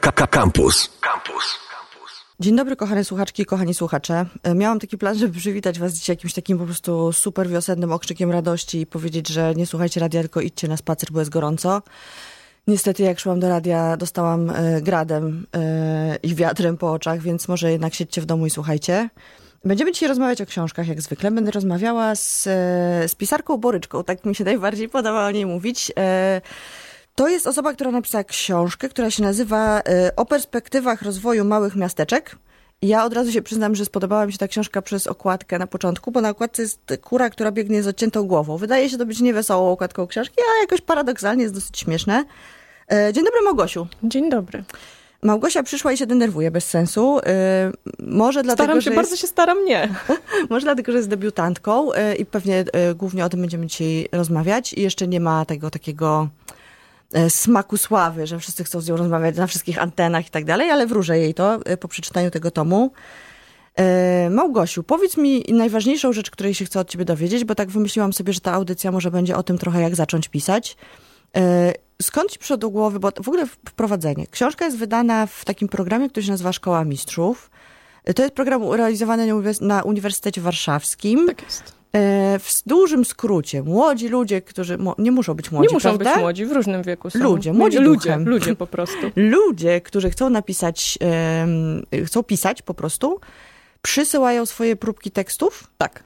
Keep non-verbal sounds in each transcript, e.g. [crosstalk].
Campus. Campus. Dzień dobry, kochane słuchaczki, kochani słuchacze. E, Miałam taki plan, żeby przywitać was dzisiaj jakimś takim po prostu super wiosennym okrzykiem radości i powiedzieć, że nie słuchajcie radia, tylko idźcie na spacer, bo jest gorąco. Niestety, jak szłam do radia, dostałam e, gradem e, i wiatrem po oczach, więc może jednak siedźcie w domu i słuchajcie. Będziemy dzisiaj rozmawiać o książkach, jak zwykle. Będę rozmawiała z, z pisarką Boryczką, tak mi się najbardziej podoba o niej mówić. To jest osoba, która napisała książkę, która się nazywa e, O perspektywach rozwoju małych miasteczek. Ja od razu się przyznam, że spodobała mi się ta książka przez okładkę na początku, bo na okładce jest kura, która biegnie z odciętą głową. Wydaje się to być niewesołą okładką książki, a jakoś paradoksalnie jest dosyć śmieszne. E, Dzień dobry, Małgosiu. Dzień dobry. Małgosia przyszła i się denerwuje bez sensu. E, Może dlatego, Staram że się, jest... bardzo się staram nie. [laughs] Może dlatego, że jest debiutantką i pewnie głównie o tym będziemy dzisiaj rozmawiać i jeszcze nie ma tego takiego smaku sławy, że wszyscy chcą z nią rozmawiać na wszystkich antenach i tak dalej, ale wróżę jej to e, po przeczytaniu tego tomu. E, Małgosiu, powiedz mi najważniejszą rzecz, której się chcę od ciebie dowiedzieć, bo tak wymyśliłam sobie, że ta audycja może będzie o tym trochę, jak zacząć pisać. E, Skąd ci przyszło do głowy, bo w ogóle wprowadzenie. Książka jest wydana w takim programie, który się nazywa Szkoła Mistrzów. To jest program realizowany na Uniwersytecie Warszawskim. Tak jest. E, W skrócie młodzi ludzie, którzy nie muszą być młodzi, nie muszą prawda? być młodzi, w różnym wieku są. Ludzie, młodzi ludzie, duchem. ludzie po [laughs] prostu. Ludzie, którzy chcą napisać, chcą pisać po prostu, przysyłają swoje próbki tekstów, Tak,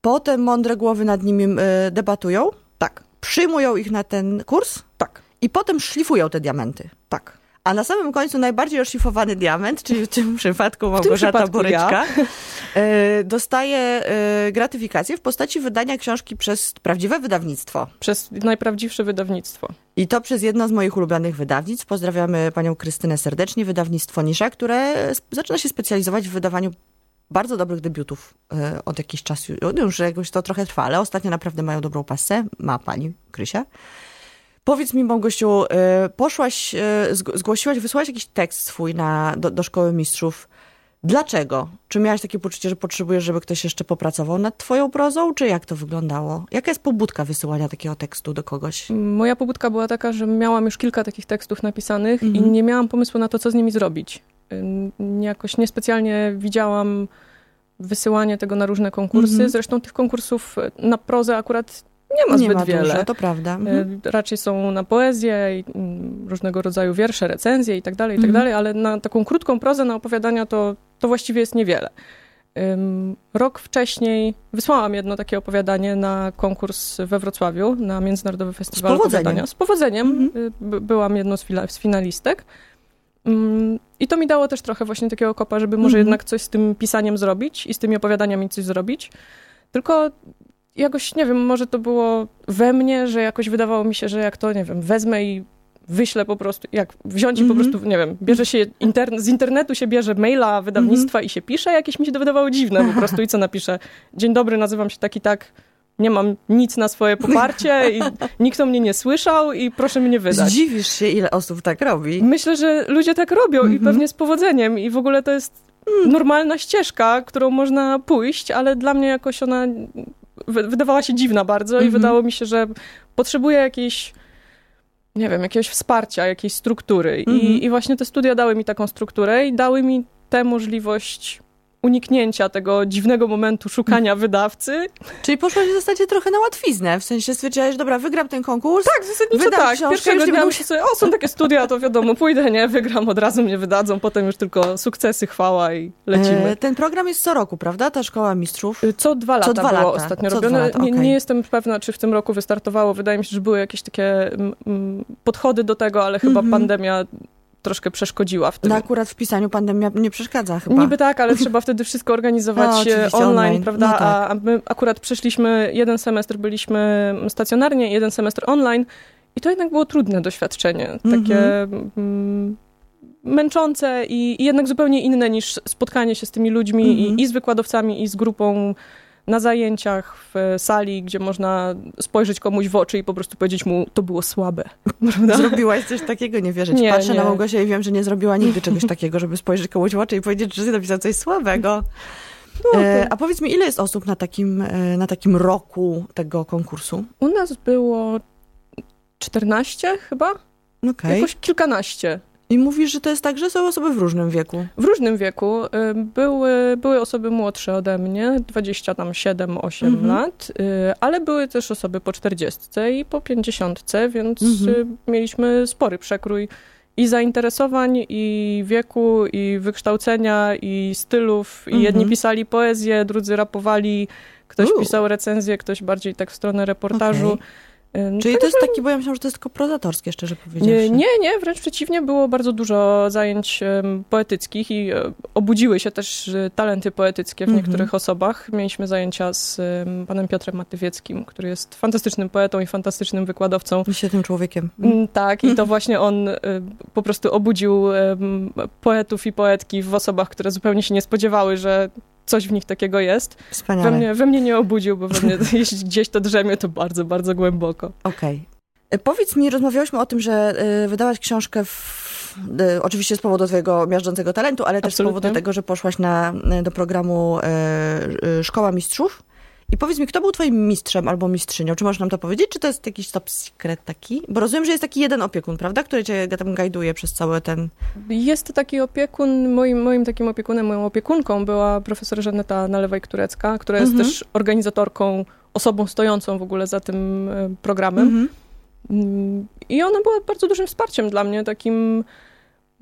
potem mądre głowy nad nimi e, debatują, tak, przyjmują ich na ten kurs tak, i potem szlifują te diamenty. tak. A na samym końcu najbardziej oszlifowany diament, czyli w tym przypadku Małgorzata Boryczka, [laughs] e, dostaje e, gratyfikację w postaci wydania książki przez prawdziwe wydawnictwo. Przez najprawdziwsze wydawnictwo. I to przez jedno z moich ulubionych wydawnictw. Pozdrawiamy panią Krystynę serdecznie, wydawnictwo Nisza, które zaczyna się specjalizować w wydawaniu bardzo dobrych debiutów e, od jakiś czasu. Już jakoś to trochę trwa, ale ostatnio naprawdę mają dobrą pasę. Ma pani Krysia. Powiedz mi, Małgosiu, e, poszłaś, e, zg- zgłosiłaś, wysłałaś jakiś tekst swój na, do, do Szkoły Mistrzów. Dlaczego? Czy miałaś takie poczucie, że potrzebujesz, żeby ktoś jeszcze popracował nad twoją prozą, czy jak to wyglądało? Jaka jest pobudka wysyłania takiego tekstu do kogoś? Moja pobudka była taka, że miałam już kilka takich tekstów napisanych Mhm. i nie miałam pomysłu na to, co z nimi zrobić. Jakoś niespecjalnie widziałam wysyłanie tego na różne konkursy. Mhm. Zresztą tych konkursów na prozę akurat nie ma nie zbyt ma wiele. dużo, to prawda. Mhm. E, Raczej są na poezję, i, mm, różnego rodzaju wiersze, recenzje i tak dalej, i tak Mhm. dalej, ale na taką krótką prozę, na opowiadania to, to właściwie jest niewiele. Rok wcześniej wysłałam jedno takie opowiadanie na konkurs we Wrocławiu, na Międzynarodowy Festiwal powodzeniem. Opowiadania. Z powodzeniem. Mhm. Y, by- Byłam jedną z, z finalistek. Ym, I to mi dało też trochę właśnie takiego kopa, żeby może Mhm. jednak coś z tym pisaniem zrobić i z tymi opowiadaniami coś zrobić. Tylko jakoś, nie wiem, może to było we mnie, że jakoś wydawało mi się, że jak to, nie wiem, wezmę i wyślę po prostu, jak wziąć i po Mhm. prostu, nie wiem, bierze się, interne, z internetu się bierze maila wydawnictwa i się pisze, jakieś mi się to wydawało dziwne po prostu i co napiszę? Dzień dobry, nazywam się tak i tak, nie mam nic na swoje poparcie i nikt o mnie nie słyszał i proszę mnie wydać. Zdziwisz się, ile osób tak robi. Myślę, że ludzie tak robią i Mhm. pewnie z powodzeniem i w ogóle to jest normalna ścieżka, którą można pójść, ale dla mnie jakoś ona wydawała się dziwna bardzo i Mhm. wydało mi się, że potrzebuję jakiejś nie wiem, jakiegoś wsparcia, jakiejś struktury Mhm. I, i właśnie te studia dały mi taką strukturę i dały mi tę możliwość uniknięcia tego dziwnego momentu szukania wydawcy. Czyli poszłaś w zasadzie trochę na łatwiznę, w sensie stwierdziłaś, dobra, wygram ten konkurs. Tak, zasadniczo tak. książkę, Pierwszego nie dnia myślę sobie, o, są takie studia, to wiadomo, pójdę, nie, wygram, od razu mnie wydadzą, potem już tylko sukcesy, chwała i lecimy. E, Ten program jest co roku, prawda? Ta Szkoła Mistrzów. Y, Co dwa lata dwa było lata. ostatnio Co robione. dwa lata, nie, okej. nie jestem pewna, czy w tym roku wystartowało. Wydaje mi się, że były jakieś takie mm, mm, podchody do tego, ale chyba Mhm. pandemia troszkę przeszkodziła w tym. No akurat w pisaniu pandemia nie przeszkadza chyba. Niby tak, ale [laughs] trzeba wtedy wszystko organizować No, e, online, online. prawda? No tak. a, my akurat przeszliśmy, jeden semestr byliśmy stacjonarnie, jeden semestr online i to jednak było trudne doświadczenie. Takie mm, męczące i, i jednak zupełnie inne niż spotkanie się z tymi ludźmi Mhm. i, i z wykładowcami, i z grupą na zajęciach w sali, gdzie można spojrzeć komuś w oczy i po prostu powiedzieć mu, to było słabe. [laughs] Prawda? Zrobiłaś coś takiego, nie wierzyć. Nie, Patrzę nie. na Małgosię i wiem, że nie zrobiła nigdy czegoś takiego, żeby spojrzeć komuś w oczy i powiedzieć, że napisał coś słabego. No, E, a powiedz mi, ile jest osób na takim, e, na takim roku tego konkursu? U nas było 14 chyba? Okej. Jakoś kilkanaście. I mówisz, że to jest tak, że są osoby w różnym wieku. W różnym wieku. Y, były, były osoby młodsze ode mnie, 27, 8 mhm. lat, y, ale były też osoby po 40 i po 50, więc mhm. mieliśmy spory przekrój i zainteresowań, i wieku, i wykształcenia, i stylów. I jedni mhm. pisali poezję, drudzy rapowali, ktoś U. pisał recenzję, ktoś bardziej tak w stronę reportażu. Okay. Czyli tak to jest taki, bo ja myślałam, że to jest tylko prozatorskie, szczerze powiedziawszy. Nie, nie, wręcz przeciwnie, było bardzo dużo zajęć poetyckich i e, obudziły się też e, talenty poetyckie w mm -hmm. niektórych osobach. Mieliśmy zajęcia z panem Piotrem Matywieckim, który jest fantastycznym poetą i fantastycznym wykładowcą. I świetnym człowiekiem. Mm, tak, i to [laughs] właśnie on e, po prostu obudził poetów i poetki w osobach, które zupełnie się nie spodziewały, że coś w nich takiego jest. Wspaniale. We mnie, we mnie nie obudził, bo we mnie, [laughs] [laughs] jeśli gdzieś to drzemie, to bardzo, bardzo głęboko. Okej. Okay. Powiedz mi, rozmawiałyśmy o tym, że y, wydałaś książkę w, y, oczywiście z powodu twojego miażdżącego talentu, ale też Absolutnie. z powodu tego, że poszłaś na, do programu Szkoła Mistrzów. I powiedz mi, kto był twoim mistrzem albo mistrzynią? Czy możesz nam to powiedzieć? Czy to jest jakiś top secret taki? Bo rozumiem, że jest taki jeden opiekun, prawda? Który cię tam gajduje przez cały ten... Jest taki opiekun, moim, moim takim opiekunem, moją opiekunką była profesor Żaneta Nalewaj-Którecka, która jest mhm. też organizatorką, osobą stojącą w ogóle za tym e, programem. Mhm. Mm, I ona była bardzo dużym wsparciem dla mnie, takim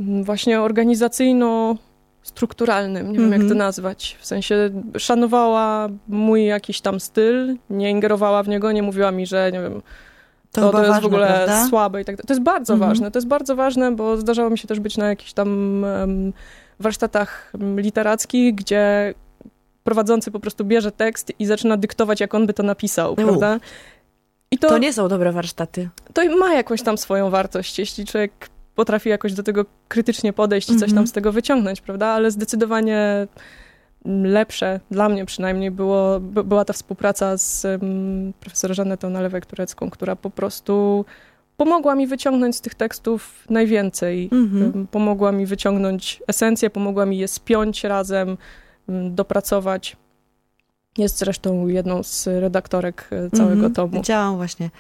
mm, właśnie organizacyjno strukturalnym, nie wiem jak to mhm. nazwać. W sensie szanowała mój jakiś tam styl, nie ingerowała w niego, nie mówiła mi, że nie wiem, to, to, to jest ważne, w ogóle prawda? słabe i tak To jest bardzo mhm. ważne. To jest bardzo ważne, bo zdarzało mi się też być na jakichś tam um, warsztatach literackich, gdzie prowadzący po prostu bierze tekst i zaczyna dyktować, jak on by to napisał, U. prawda? I to, to nie są dobre warsztaty. To ma jakąś tam swoją wartość. Jeśli człowiek potrafi jakoś do tego krytycznie podejść i coś tam mhm. z tego wyciągnąć, prawda? Ale zdecydowanie lepsze, dla mnie przynajmniej, było, była ta współpraca z um, profesor Żanetą Nalewek-Turecką, która po prostu pomogła mi wyciągnąć z tych tekstów najwięcej. Mhm. Pomogła mi wyciągnąć esencję, pomogła mi je spiąć razem, dopracować. Jest zresztą jedną z redaktorek e, całego mhm. tomu. Widziałam właśnie.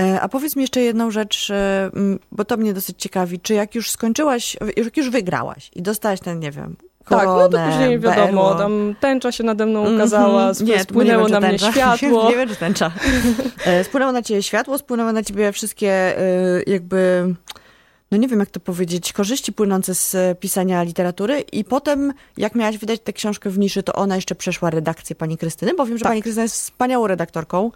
E, a powiedz mi jeszcze jedną rzecz, e, bo to mnie dosyć ciekawi. Czy jak już skończyłaś, jak już wygrałaś i dostałaś ten, nie wiem, tak, no to później wiadomo, tam tęcza się nade mną ukazała, mm -hmm. nie, spłynęło nie wiem, na mnie światło. [laughs] nie wiem, czy tęcza. spłynęło na ciebie światło, spłynęły na ciebie wszystkie jakby no nie wiem jak to powiedzieć, korzyści płynące z pisania literatury i potem, jak miałaś wydać tę książkę w niszy, to ona jeszcze przeszła redakcję pani Krystyny, bo wiem, że tak. pani Krystyna jest wspaniałą redaktorką.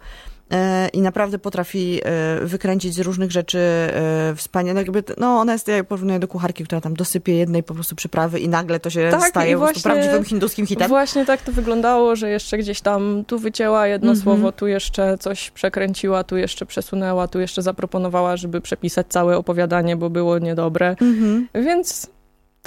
E, i naprawdę potrafi e, wykręcić z różnych rzeczy e, wspaniale. Jakby, no ona jest, ja porównuję do kucharki, która tam dosypie jednej po prostu przyprawy i nagle to się tak, staje właśnie, prawdziwym hinduskim hitem. Właśnie tak to wyglądało, że jeszcze gdzieś tam tu wycięła jedno mm -hmm. słowo, tu jeszcze coś przekręciła, tu jeszcze przesunęła, tu jeszcze zaproponowała, żeby przepisać całe opowiadanie, bo było niedobre. Mm -hmm. Więc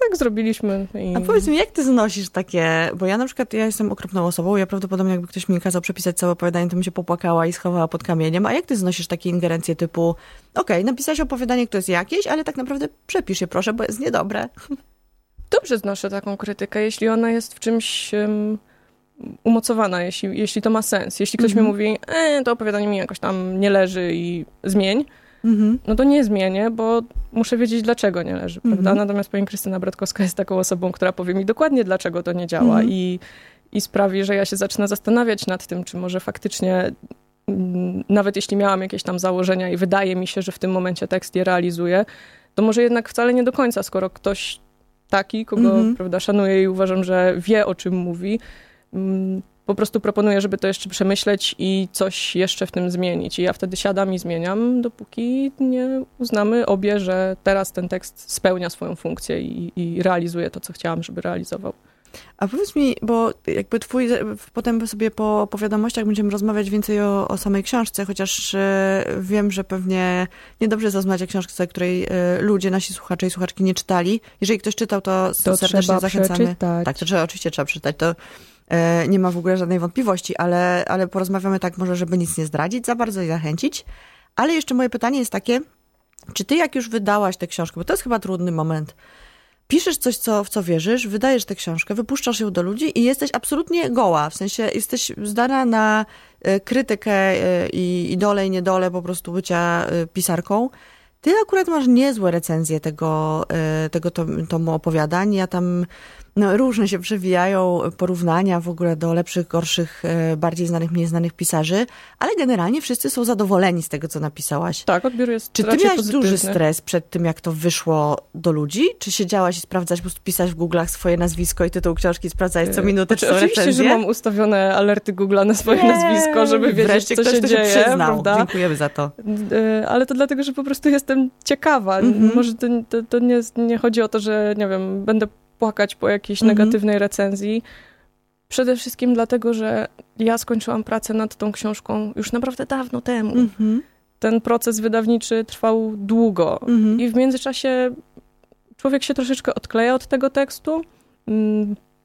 tak zrobiliśmy. I... A powiedz mi, jak ty znosisz takie, bo ja na przykład, ja jestem okropną osobą, ja prawdopodobnie jakby ktoś mi kazał przepisać całe opowiadanie, to bym się popłakała i schowała pod kamieniem, a jak ty znosisz takie ingerencje typu, okej, okay, napisałeś opowiadanie, które jest jakieś, ale tak naprawdę przepisz je proszę, bo jest niedobre. [laughs] Dobrze znoszę taką krytykę, jeśli ona jest w czymś um, umocowana, jeśli, jeśli to ma sens. Jeśli ktoś mm -hmm. mi mówi, e, to opowiadanie mi jakoś tam nie leży i zmień, Mhm. no to nie zmienię, bo muszę wiedzieć, dlaczego nie leży, prawda? Mhm. Natomiast pani Krystyna Bratkowska jest taką osobą, która powie mi dokładnie, dlaczego to nie działa mhm. i, i sprawi, że ja się zacznę zastanawiać nad tym, czy może faktycznie mm, nawet jeśli miałam jakieś tam założenia i wydaje mi się, że w tym momencie tekst je realizuje, to może jednak wcale nie do końca, skoro ktoś taki, kogo mhm. prawda, szanuję i uważam, że wie o czym mówi, mm, po prostu proponuję, żeby to jeszcze przemyśleć i coś jeszcze w tym zmienić. I ja wtedy siadam i zmieniam, dopóki nie uznamy obie, że teraz ten tekst spełnia swoją funkcję i, i realizuje to, co chciałam, żeby realizował. A powiedz mi, bo jakby twój, potem sobie po, po wiadomościach będziemy rozmawiać więcej o, o samej książce, chociaż e, wiem, że pewnie niedobrze rozmawiać o książce, której e, ludzie, nasi słuchacze i słuchaczki nie czytali. Jeżeli ktoś czytał, to, to serdecznie zachęcamy. Przeczytać. Tak, to trzeba, oczywiście trzeba przeczytać. To nie ma w ogóle żadnej wątpliwości, ale, ale porozmawiamy tak może, żeby nic nie zdradzić za bardzo i zachęcić. Ale jeszcze moje pytanie jest takie, czy ty jak już wydałaś tę książkę, bo to jest chyba trudny moment, piszesz coś, co, w co wierzysz, wydajesz tę książkę, wypuszczasz ją do ludzi i jesteś absolutnie goła, w sensie jesteś zdana na e, krytykę e, i, i dole i niedole po prostu bycia pisarką, Ty akurat masz niezłe recenzje tego, e, tego tomu opowiadań. Ja tam no, różne się przewijają porównania w ogóle do lepszych, gorszych, e, bardziej znanych, mniej znanych pisarzy, ale generalnie wszyscy są zadowoleni z tego, co napisałaś. Tak, odbiór jest Czy ty miałaś pozytywny. duży stres przed tym, jak to wyszło do ludzi? Czy siedziałaś i sprawdzałaś, po prostu pisać w Google'ach swoje nazwisko i tytuł książki, sprawdzałeś co e, minutę, znaczy, Oczywiście, recenzje? że mam ustawione alerty Google'a na swoje Nie, nazwisko, żeby wiedzieć, Wreszcie co ktoś się to dzieje. Się przyznał. Prawda? Dziękujemy za to. E, ale to dlatego, że po prostu jestem ciekawa. Mm -hmm. Może to, to, to nie, nie chodzi o to, że nie wiem, będę płakać po jakiejś mhm. negatywnej recenzji. Przede wszystkim dlatego, że ja skończyłam pracę nad tą książką już naprawdę dawno temu. Mhm. Ten proces wydawniczy trwał długo mhm. i w międzyczasie człowiek się troszeczkę odkleja od tego tekstu.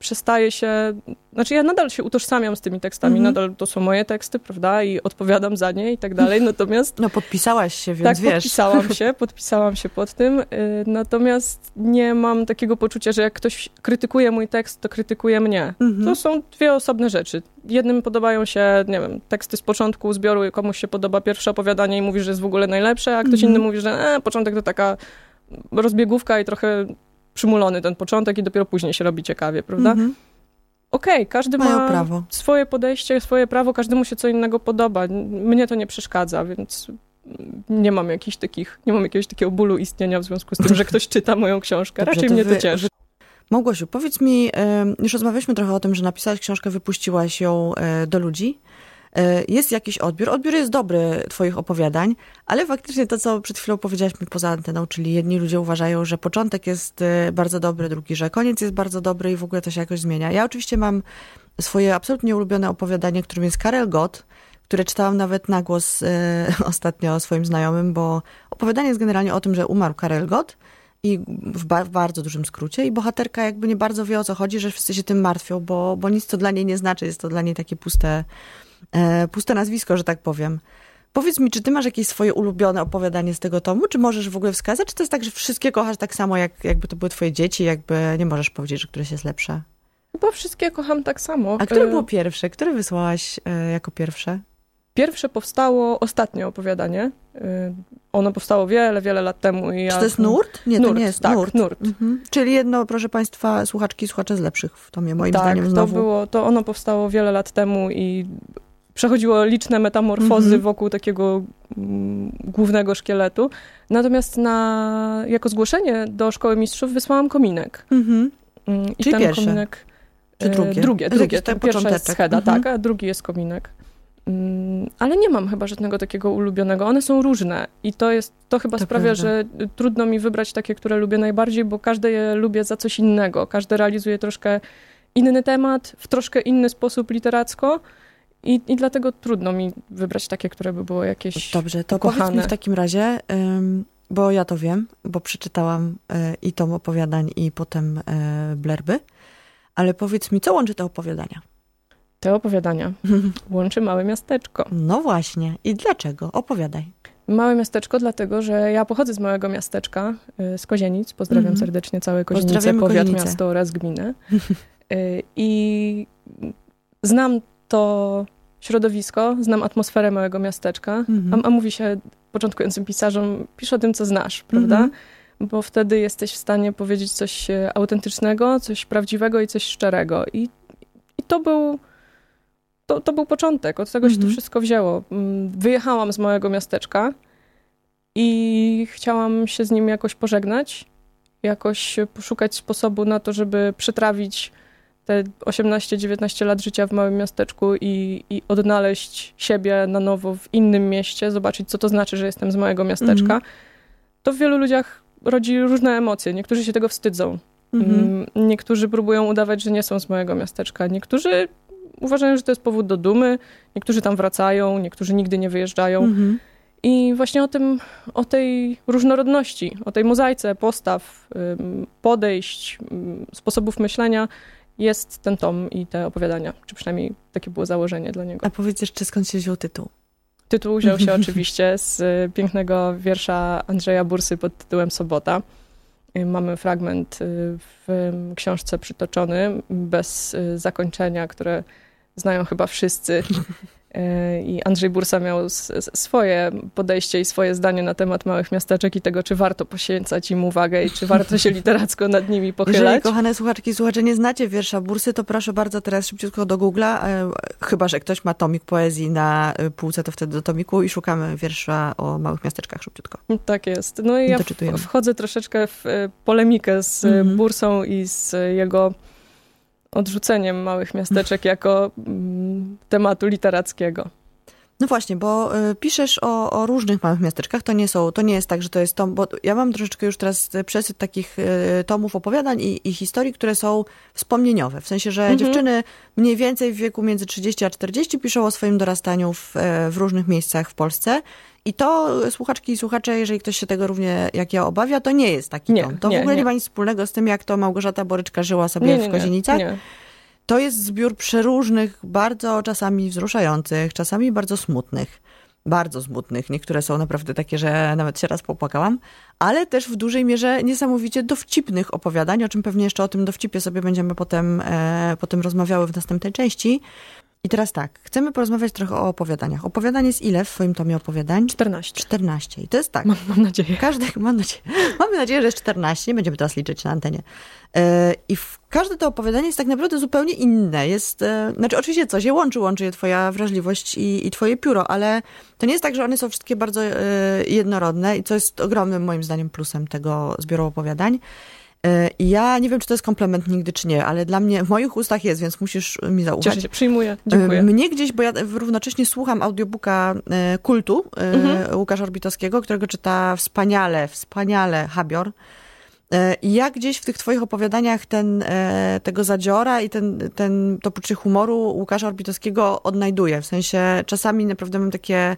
Przestaje się, znaczy ja nadal się utożsamiam z tymi tekstami, mhm. nadal to są moje teksty, prawda, i odpowiadam za nie i tak dalej, [laughs] natomiast... No podpisałaś się, więc tak, wiesz. podpisałam się, [laughs] podpisałam się pod tym, y, natomiast nie mam takiego poczucia, że jak ktoś krytykuje mój tekst, to krytykuje mnie. Mhm. To są dwie osobne rzeczy. Jednym podobają się, nie wiem, teksty z początku zbioru, komuś się podoba pierwsze opowiadanie i mówi, że jest w ogóle najlepsze, a ktoś mhm. inny mówi, że e, początek to taka rozbiegówka i trochę przymulony ten początek i dopiero później się robi ciekawie, prawda? Mhm. Okej, okay, każdy Mają ma prawo. swoje podejście, swoje prawo, każdemu się co innego podoba. Mnie to nie przeszkadza, więc nie mam jakichś takich, nie mam jakiegoś takiego bólu istnienia w związku z tym, że ktoś czyta moją książkę. Dobrze, Raczej to mnie to cieszy. Mogłosiu, powiedz mi, już rozmawialiśmy trochę o tym, że napisałaś książkę, wypuściłaś ją e, do ludzi. E, jest jakiś odbiór. Odbiór jest dobry twoich opowiadań, ale faktycznie to, co przed chwilą powiedziałaś mi poza anteną, czyli jedni ludzie uważają, że początek jest e, bardzo dobry, drugi, że koniec jest bardzo dobry i w ogóle to się jakoś zmienia. Ja oczywiście mam swoje absolutnie ulubione opowiadanie, którym jest Karel Gott, które czytałam nawet na głos e, [laughs] ostatnio swoim znajomym, bo opowiadanie jest generalnie o tym, że umarł Karel Gott i w, ba w, bardzo dużym skrócie i bohaterka jakby nie bardzo wie o co chodzi, że wszyscy się tym martwią, bo, bo nic to dla niej nie znaczy, jest to dla niej takie puste puste nazwisko, że tak powiem. Powiedz mi, czy ty masz jakieś swoje ulubione opowiadanie z tego tomu? Czy możesz w ogóle wskazać? Czy to jest tak, że wszystkie kochasz tak samo, jak, jakby to były twoje dzieci? Jakby nie możesz powiedzieć, że któreś jest lepsze? Chyba wszystkie kocham tak samo. A które e, było pierwsze? Które wysłałaś e, jako pierwsze? Pierwsze powstało ostatnie opowiadanie. E, ono powstało wiele, wiele lat temu. I Czy to jest nurt? Nie, nurt, to nie jest tak, nurt. nurt. Mhm. Czyli jedno, proszę Państwa, słuchaczki i słuchacze z lepszych w tomie, moim tak, zdaniem znowu. To, było, to ono powstało wiele lat temu i przechodziło liczne metamorfozy mhm. wokół takiego mm, głównego szkieletu. Natomiast na, jako zgłoszenie do Szkoły Mistrzów wysłałam kominek. Mhm. Mm, I Czyli ten pierwsze. kominek... Czy drugie? E, drugie, drugie. Ten pierwszy jest scheda, mhm. tak, a drugi jest kominek. Mm, ale nie mam chyba żadnego takiego ulubionego. One są różne i to jest, to chyba to sprawia, prawda. że trudno mi wybrać takie, które lubię najbardziej, bo każde je lubię za coś innego. Każde realizuje troszkę inny temat, w troszkę inny sposób literacko. I, I dlatego trudno mi wybrać takie, które by było jakieś Dobrze, to ukochane. powiedz mi w takim razie, bo ja to wiem, bo przeczytałam e, i tom opowiadań, i potem e, blerby, ale powiedz mi, co łączy te opowiadania? Te opowiadania [laughs] łączy małe miasteczko. No właśnie. I dlaczego? Opowiadaj. Małe miasteczko, dlatego że ja pochodzę z małego miasteczka, y, z Kozienic. Pozdrawiam mm -hmm. serdecznie całe Kozienice, powiat, Kozienice. miasto oraz gminę. [laughs] I znam to środowisko, znam atmosferę małego miasteczka, -hmm. a, a, mówi się początkującym pisarzom, pisz o tym, co znasz, prawda? -hmm. Bo wtedy jesteś w stanie powiedzieć coś y, autentycznego, coś prawdziwego i coś szczerego. I, i to był to, to był początek, od tego się to mhm. wszystko wzięło. Mm, wyjechałam z małego miasteczka i chciałam się z nim jakoś pożegnać, jakoś poszukać sposobu na to, żeby przytrawić te 18-19 lat życia w małym miasteczku i, i, odnaleźć siebie na nowo w innym mieście, zobaczyć, co to znaczy, że jestem z małego miasteczka. Mhm. To w wielu ludziach rodzi różne emocje. Niektórzy się tego wstydzą. Mhm. Mm, niektórzy próbują udawać, że nie są z małego miasteczka. Niektórzy uważają, że to jest powód do dumy. Niektórzy tam wracają, niektórzy nigdy nie wyjeżdżają. Mhm. I właśnie o tym, o tej różnorodności, o tej mozaice postaw, podejść, sposobów myślenia jest ten tom i te opowiadania, czy przynajmniej takie było założenie dla niego. A powiedz jeszcze, skąd się wziął tytuł? Tytuł wziął się [laughs] oczywiście z pięknego wiersza Andrzeja Bursy pod tytułem Sobota. Mamy fragment w książce przytoczony, bez zakończenia, które znają chyba wszyscy. [laughs] E, I Andrzej Bursa miał swoje podejście i swoje zdanie na temat małych miasteczek i tego, czy warto poświęcać im uwagę i czy warto się [laughs] literacko nad nimi pochylać. Jeżeli, kochane słuchaczki słuchacze, nie znacie wiersza Bursy, to proszę bardzo teraz szybciutko do Google'a, e, chyba, że ktoś ma tomik poezji na e, półce, to wtedy do tomiku i szukamy wiersza o małych miasteczkach szybciutko. Tak jest. No i ja wchodzę troszeczkę w polemikę z mhm. Bursą i z jego odrzuceniem małych miasteczek jako mm, tematu literackiego. No właśnie, bo y, piszesz o, o, różnych małych miasteczkach. To nie są, to nie jest tak, że to jest tom, bo ja mam troszeczkę już teraz przesyt takich y, tomów opowiadań i, i, historii, które są wspomnieniowe. W sensie, że mhm. dziewczyny mniej więcej w wieku między 30 a 40 piszą o swoim dorastaniu w, w różnych miejscach w Polsce. I to, słuchaczki i słuchacze, jeżeli ktoś się tego równie jak ja obawia, to nie jest taki nie, tom. To nie, w ogóle nie. nie ma nic wspólnego z tym, jak to Małgorzata Boryczka żyła sobie nie, w Kozienicach. To jest zbiór przeróżnych, bardzo czasami wzruszających, czasami bardzo smutnych. Bardzo smutnych. Niektóre są naprawdę takie, że nawet się raz popłakałam, ale też w dużej mierze niesamowicie dowcipnych opowiadań, o czym pewnie jeszcze o tym dowcipie sobie będziemy potem, e, potem rozmawiały w następnej części. I teraz tak, chcemy porozmawiać trochę o opowiadaniach. Opowiadanie jest ile w swoim tomie opowiadań? 14. 14. I to jest tak. Mam, mam nadzieję. Każdy, mam nadzieję. [laughs] Mamy nadzieję, że jest 14. Nie będziemy teraz liczyć na antenie. E, I każde to opowiadanie jest tak naprawdę zupełnie inne. Jest, e, znaczy oczywiście coś je łączy, łączy je twoja wrażliwość i, i twoje pióro, ale to nie jest tak, że one są wszystkie bardzo e, jednorodne i co jest ogromnym moim zdaniem plusem tego zbioru opowiadań. Ja nie wiem, czy to jest komplement nigdy, czy nie, ale dla mnie, w moich ustach jest, więc musisz mi zaufać. Cieszę się, przyjmuję, dziękuję. Mnie gdzieś, bo ja równocześnie słucham audiobooka Kultu mhm. Łukasza Orbitowskiego, którego czyta wspaniale, wspaniale Habior. I ja gdzieś w tych twoich opowiadaniach ten, tego zadziora i ten, ten, to poczucie humoru Łukasza Orbitowskiego odnajduję. W sensie czasami naprawdę mam takie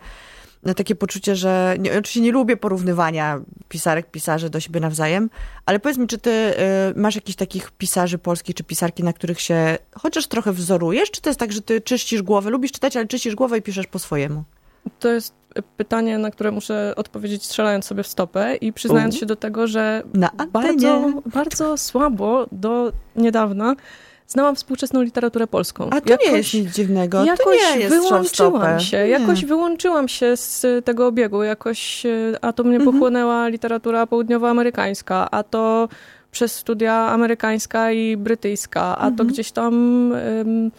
takie poczucie, że nie, oczywiście nie lubię porównywania pisarek, pisarzy do siebie nawzajem, ale powiedz mi, czy ty y, masz jakichś takich pisarzy polskich, czy pisarki, na których się chociaż trochę wzorujesz, czy to jest tak, że ty czyścisz głowę, lubisz czytać, ale czyścisz głowę i piszesz po swojemu? To jest pytanie, na które muszę odpowiedzieć strzelając sobie w stopę i przyznając U. się do tego, że bardzo, bardzo słabo do niedawna znałam współczesną literaturę polską. A to jakoś, nie jest nic dziwnego. Jakoś to nie jest wyłączyłam się, jakoś wyłączyłam się z tego obiegu, jakoś, e, a to mnie mhm. pochłonęła literatura południowoamerykańska, a to przez studia amerykańska i brytyjska, a mhm. to gdzieś tam... Um,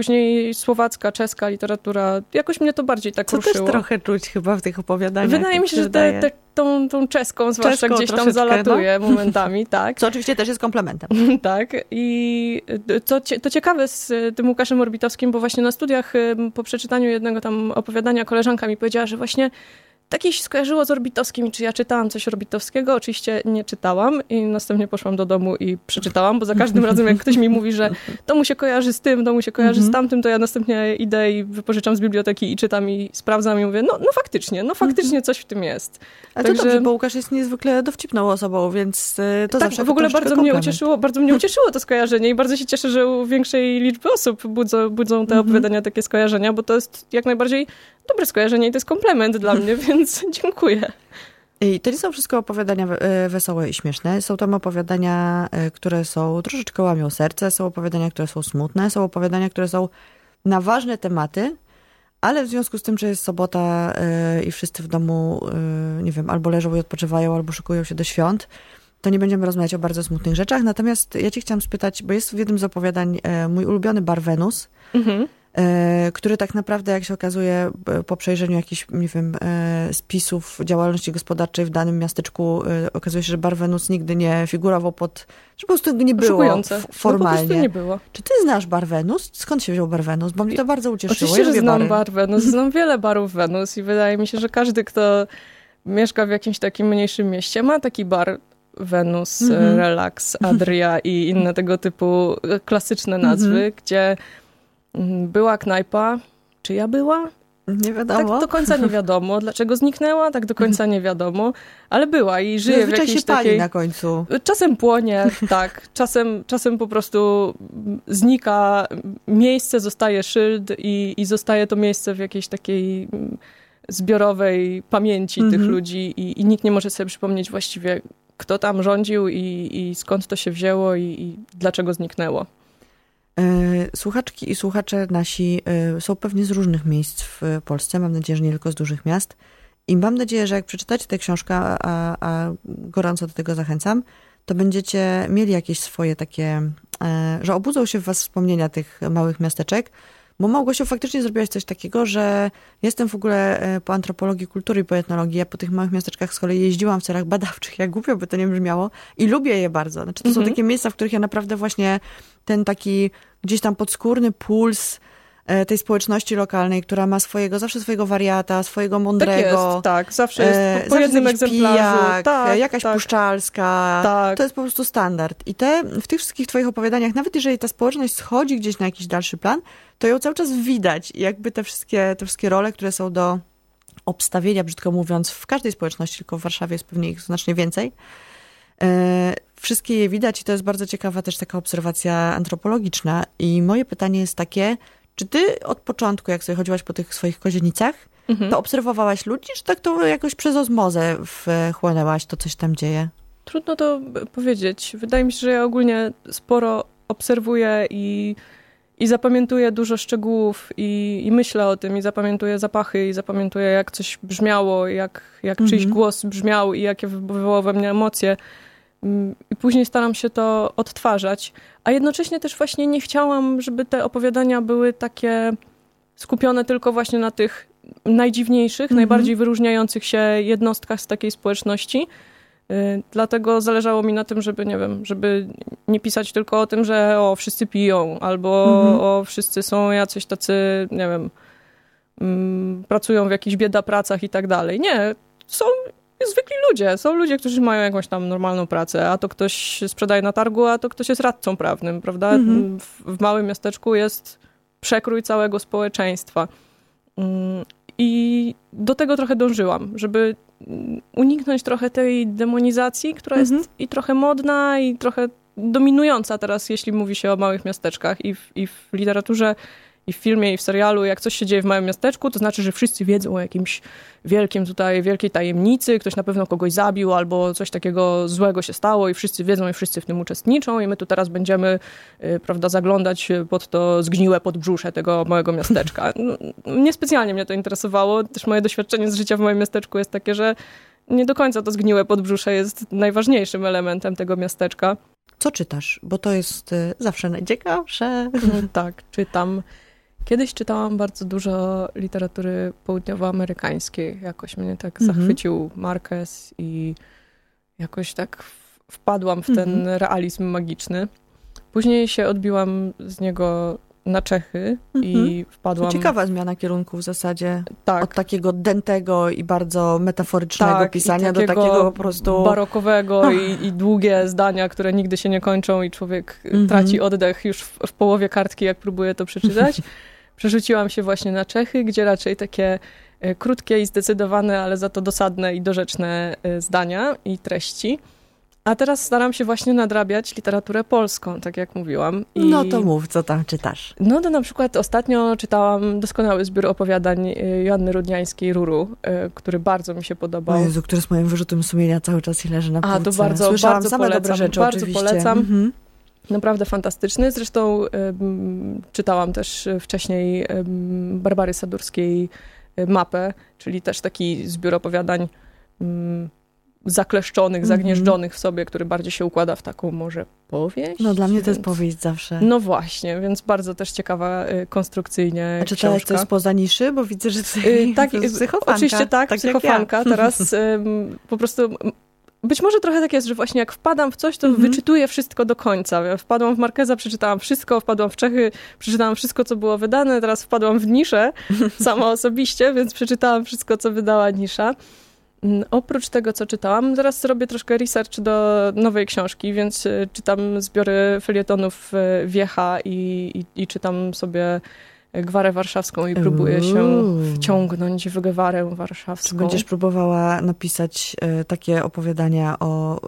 Później słowacka, czeska literatura. Jakoś mnie to bardziej tak Co ruszyło. też trochę czuć chyba w tych opowiadaniach. Wydaje mi się, że te, te, tą, tą czeską zwłaszcza gdzieś tam zalatuje no. [laughs] momentami, tak. Co oczywiście też jest komplementem. [laughs] tak. I to, to ciekawe z tym Łukaszem Orbitowskim, bo właśnie na studiach po przeczytaniu jednego tam opowiadania koleżanka mi powiedziała, że właśnie tak jej się skojarzyło z Orbitowskim, czy ja czytałam coś Orbitowskiego. Oczywiście nie czytałam i następnie poszłam do domu i przeczytałam, bo za każdym razem, jak ktoś mi mówi, że to mu się kojarzy z tym, to mu się kojarzy z mhm. tamtym, to ja następnie idę i wypożyczam z biblioteki i czytam i sprawdzam i mówię, no, no faktycznie, no faktycznie mhm. coś w tym jest. A Także... to dobrze, bo Łukasz jest niezwykle dowcipną osobą, więc y, to tak, zawsze w ogóle bardzo mnie ucieszyło, bardzo mnie ucieszyło to skojarzenie i bardzo się cieszę, że u większej liczby osób budzą, budzą te mhm. opowiadania takie skojarzenia, bo to jest jak najbardziej dobre skojarzenie i to jest komplement dla mnie, [laughs] więc dziękuję. I to nie są wszystko opowiadania e, wesołe i śmieszne. Są tam opowiadania, e, które są troszeczkę łamią serce, są opowiadania, które są smutne, są opowiadania, które są na ważne tematy, ale w związku z tym, że jest sobota e, i wszyscy w domu, nie wiem, albo leżą i odpoczywają, albo szykują się do świąt, to nie będziemy rozmawiać o bardzo smutnych rzeczach. Natomiast ja cię chciałam spytać, bo jest w jednym z opowiadań mój ulubiony bar Wenus, mhm. E, który tak naprawdę, jak się okazuje, po przejrzeniu jakichś, nie wiem, e, spisów działalności gospodarczej w danym miasteczku, e, okazuje się, że bar Wenus nigdy nie figurował pod, że po prostu nie było formalnie. No, nie było. Czy ty znasz bar Wenus? Skąd się wziął bar Wenus? Bo mnie to bardzo ucieszyło. Oczywiście, ja że znam bary. bar Wenus. Znam wiele barów Wenus i wydaje mi się, że każdy, kto mieszka w jakimś takim mniejszym mieście, ma taki bar Wenus, mm -hmm. Relax, Adria i inne tego typu klasyczne nazwy, mm -hmm. gdzie była knajpa. Czy ja była? Nie wiadomo. Tak do końca nie wiadomo. Dlaczego zniknęła? Tak do końca nie wiadomo. Ale była i żyje w jakiejś się pali takiej... na końcu. Czasem płonie, [laughs] tak. Czasem, czasem po prostu znika miejsce, zostaje szyld i, i zostaje to miejsce w jakiejś takiej zbiorowej pamięci tych mhm. ludzi i, i, nikt nie może sobie przypomnieć właściwie, kto tam rządził i, i skąd to się wzięło i, i dlaczego zniknęło. Słuchaczki i słuchacze nasi są pewnie z różnych miejsc w Polsce. Mam nadzieję, że nie tylko z dużych miast. I mam nadzieję, że jak przeczytacie tę książkę, a, a gorąco do tego zachęcam, to będziecie mieli jakieś swoje takie, e, że obudzą się w was wspomnienia tych małych miasteczek, bo Małgosiu, faktycznie zrobiłaś coś takiego, że jestem w ogóle e, po antropologii kultury i po etnologii. Ja po tych małych miasteczkach z kolei jeździłam w celach badawczych, jak głupio by to nie brzmiało. I lubię je bardzo. Znaczy, to mhm. są takie miejsca, w których ja naprawdę właśnie ten taki gdzieś tam podskórny puls tej społeczności lokalnej, która ma swojego, zawsze swojego wariata, swojego mądrego. Tak, jest, tak. zawsze jest e, po, po jednym egzemplarzu. Pijak, tak, jakaś tak. puszczalska. Tak. To jest po prostu standard. I te, w tych wszystkich twoich opowiadaniach, nawet jeżeli ta społeczność schodzi gdzieś na jakiś dalszy plan, to ją cały czas widać. I jakby te wszystkie, te wszystkie role, które są do obstawienia, brzydko mówiąc, w każdej społeczności, tylko w Warszawie jest pewnie ich znacznie więcej. E, wszystkie je widać i to jest bardzo ciekawa też taka obserwacja antropologiczna. I moje pytanie jest takie, czy ty od początku, jak sobie chodziłaś po tych swoich kozienicach, mhm. to obserwowałaś ludzi, czy tak to jakoś przez ozmozę wchłonęłaś, to coś tam dzieje? Trudno to powiedzieć. Wydaje mi się, że ja ogólnie sporo obserwuję i, i zapamiętuję dużo szczegółów i, i myślę o tym i zapamiętuję zapachy i zapamiętuję jak coś brzmiało, jak, jak mhm. czyjś głos brzmiał i jakie wywołało we mnie emocje. Mm, I później staram się to odtwarzać, a jednocześnie też właśnie nie chciałam, żeby te opowiadania były takie skupione tylko właśnie na tych najdziwniejszych, mhm. najbardziej wyróżniających się jednostkach z takiej społeczności. Y, dlatego zależało mi na tym, żeby, nie wiem, żeby nie pisać tylko o tym, że o, wszyscy piją, albo mhm. o, wszyscy są jacyś tacy, nie wiem, mm, pracują w jakichś bieda pracach i tak dalej. Nie, są zwykli ludzie. Są ludzie, którzy mają jakąś tam normalną pracę, a to ktoś sprzedaje na targu, a to ktoś jest radcą prawnym, prawda? Mhm. W, w małym miasteczku jest przekrój całego społeczeństwa. Mm, I do tego trochę dążyłam, żeby uniknąć trochę tej demonizacji, która mhm. jest i trochę modna, i trochę dominująca teraz, jeśli mówi się o małych miasteczkach i w, i w literaturze i w filmie, i w serialu, jak coś się dzieje w małym miasteczku, to znaczy, że wszyscy wiedzą o jakimś wielkim tutaj, wielkiej tajemnicy, ktoś na pewno kogoś zabił, albo coś takiego złego się stało i wszyscy wiedzą i wszyscy w tym uczestniczą i my tu teraz będziemy, y, prawda, zaglądać pod to zgniłe podbrzusze tego małego miasteczka. [laughs] No, niespecjalnie mnie to interesowało, też moje doświadczenie z życia w moim miasteczku jest takie, że nie do końca to zgniłe podbrzusze jest najważniejszym elementem tego miasteczka. Co czytasz? Bo to jest y, zawsze najciekawsze. tak, czytam Kiedyś czytałam bardzo dużo literatury południowoamerykańskiej. Jakoś mnie tak mhm. zachwycił Marquez i jakoś tak wpadłam w ten mhm. realizm magiczny. Później się odbiłam z niego na Czechy i mhm. wpadłam... To ciekawa zmiana kierunku w zasadzie. Tak. Od takiego dętego i bardzo metaforycznego tak, pisania takiego do takiego po prostu... barokowego i, i, długie zdania, które nigdy się nie kończą i człowiek mhm. traci oddech już w, w, połowie kartki, jak próbuje to przeczytać. [laughs] przerzuciłam się właśnie na Czechy, gdzie raczej takie e, krótkie i zdecydowane, ale za to dosadne i dorzeczne e, zdania i treści. A teraz staram się właśnie nadrabiać literaturę polską, tak jak mówiłam. I... No to mów, co tam czytasz? No to na przykład ostatnio czytałam doskonały zbiór opowiadań e, Joanny Rudniańskiej, Ruru, który bardzo mi się podobał. O Jezu, który z moim wyrzutem sumienia cały czas leży na półce. A, to bardzo, Słyszałam bardzo same polecam, dobre rzeczy Bardzo oczywiście. polecam. Mhm. Naprawdę fantastyczny. Zresztą czytałam też wcześniej Barbary Sadurskiej y, mapę, czyli też taki zbiór opowiadań zakleszczonych, mm -hmm. zagnieżdżonych w sobie, który bardziej się układa w taką może powieść. No dla mnie więc... to jest powieść zawsze. No właśnie, więc bardzo też ciekawa y, konstrukcyjnie A czy to jest coś spoza niszy? Bo widzę, że tutaj y, tak, [laughs] to jest psychofanka. Oczywiście tak, tak psychofanka. Ja. Teraz [laughs] po prostu być może trochę tak jest, że właśnie jak wpadam w coś, to mhm. wyczytuję wszystko do końca. Wpadłam w Markeza, przeczytałam wszystko, wpadłam w Czechy, przeczytałam wszystko, co było wydane, teraz wpadłam w niszę, [laughs] sama osobiście, więc przeczytałam wszystko, co wydała nisza. Mm, oprócz tego, co czytałam, teraz robię troszkę research do nowej książki, więc y, czytam zbiory felietonów y, Wiecha i, i, i czytam sobie gwarę warszawską i próbuję się wciągnąć w gwarę warszawską. Czy będziesz próbowała napisać e, takie opowiadania o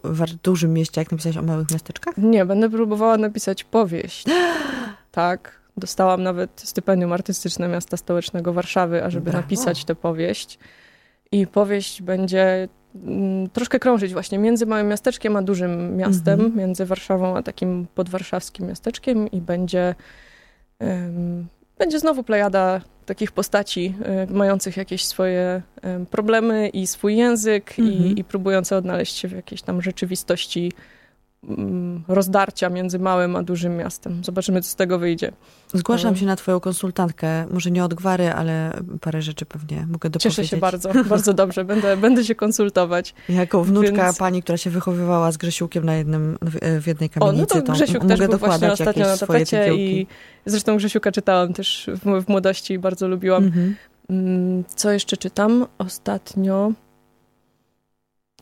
dużym mieście, jak napisać o małych miasteczkach? Nie, będę próbowała napisać powieść. [gasps] tak. Dostałam nawet stypendium artystyczne miasta stołecznego Warszawy, ażeby Brawo. napisać tę powieść. I powieść będzie mm, troszkę krążyć właśnie między małym miasteczkiem a dużym miastem, Mhm. między Warszawą a takim podwarszawskim miasteczkiem i będzie, będzie znowu plejada takich postaci e, mających jakieś swoje em, problemy i swój język Mhm. i, i próbujące odnaleźć się w jakiejś tam rzeczywistości rozdarcia między małym a dużym miastem. Zobaczymy, co z tego wyjdzie. Zgłaszam się na twoją konsultantkę. Może nie od gwary, ale parę rzeczy pewnie mogę dopowiedzieć. Cieszę się bardzo, [laughs] bardzo dobrze. Będę, będę się konsultować. Jako wnuczka Więc- pani, która się wychowywała z Grzesiukiem na jednym, w, w jednej O, no kamienicy, to Grzesiuk m- też był właśnie ostatnio na tapecie i zresztą Grzesiuka czytałam też w, w młodości i bardzo lubiłam. Mhm. Mm, Co jeszcze czytam? Ostatnio...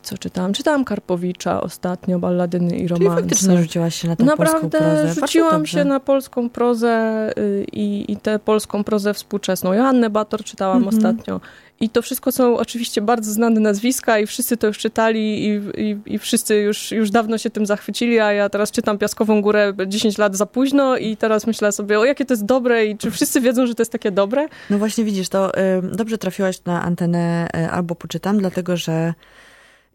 Co czytałam? Czytałam Karpowicza ostatnio, balladyny i Czyli romanse. faktycznie rzuciłaś się na polską Naprawdę prozę. Bardzo rzuciłam się na polską prozę y, i, i tę polską prozę współczesną. Joannę Bator czytałam Mhm. ostatnio. I to wszystko są oczywiście bardzo znane nazwiska i wszyscy to już czytali i, i, i wszyscy już, już dawno się tym zachwycili, a ja teraz czytam Piaskową Górę 10 lat za późno i teraz myślę sobie, o jakie to jest dobre i czy wszyscy wiedzą, że to jest takie dobre? No właśnie widzisz, to y, dobrze trafiłaś na antenę y, albo poczytam, dlatego że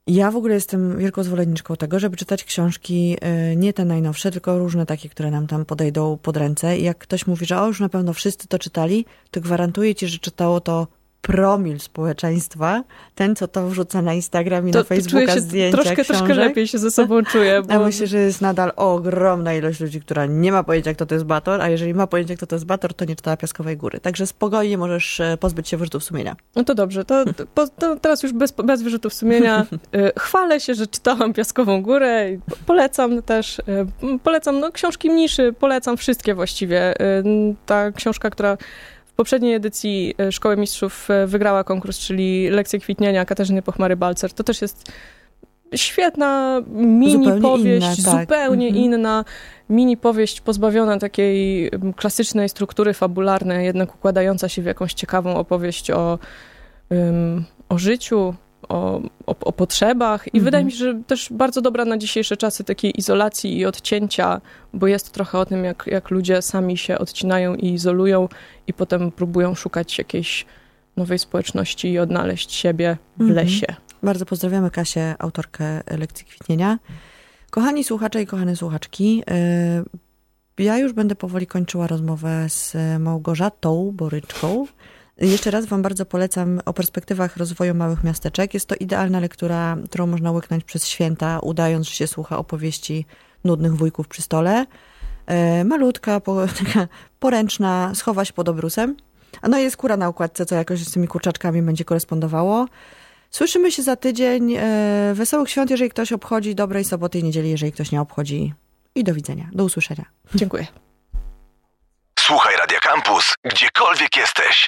ja w ogóle jestem wielką zwolenniczką tego, żeby czytać książki y, nie te najnowsze, tylko różne takie, które nam tam podejdą pod ręce. I jak ktoś mówi, że o, już na pewno wszyscy to czytali, to gwarantuję ci, że czytało to promil społeczeństwa, ten, co to wrzuca na Instagram i To, na czuję Facebooka się zdjęcia troszkę, książek. troszkę lepiej się ze sobą czuję. [laughs] Ja Bo... myślę, że jest nadal ogromna ilość ludzi, która nie ma pojęcia, kto to jest Bator, a jeżeli ma pojęcie, kto to jest Bator, to nie czytała Piaskowej Góry. Także spokojnie możesz e, pozbyć się wyrzutów sumienia. No to dobrze, to, to, to teraz już bez, bez wyrzutów sumienia y, [laughs] chwalę się, że czytałam Piaskową Górę i po- polecam też, m, polecam no, książki mniszy, polecam wszystkie właściwie. Ta książka, która poprzedniej edycji y, Szkoły Mistrzów y, wygrała konkurs, czyli Lekcje Kwitnienia Katarzyny Pochmary-Balcer, to też jest świetna mini Zupełnie powieść, inna, tak. zupełnie Mhm. inna mini powieść pozbawiona takiej klasycznej struktury fabularnej, jednak układająca się w jakąś ciekawą opowieść o, em, o życiu, o, o, o potrzebach. I Mhm. wydaje mi się, że też bardzo dobra na dzisiejsze czasy takiej izolacji i odcięcia, bo jest trochę o tym, jak, jak ludzie sami się odcinają i izolują i potem próbują szukać jakiejś nowej społeczności i odnaleźć siebie w Mhm. lesie. Bardzo pozdrawiamy Kasię, autorkę lekcji kwitnienia. Kochani słuchacze i kochane słuchaczki, y, ja już będę powoli kończyła rozmowę z Małgorzatą Boryczką. Jeszcze raz Wam bardzo polecam o perspektywach rozwoju małych miasteczek. Jest to idealna lektura, którą można łyknąć przez święta, udając, że się słucha opowieści nudnych wujków przy stole. Y, Malutka, po, [laughs] taka poręczna, schowa się pod obrusem. A no i jest kura na układce, co jakoś z tymi kurczaczkami będzie korespondowało. Słyszymy się za tydzień. E, Wesołych świąt, jeżeli ktoś obchodzi, dobrej soboty i niedzieli, jeżeli ktoś nie obchodzi. I do widzenia. Do usłyszenia. Dziękuję. Słuchaj Radio Campus, gdziekolwiek jesteś.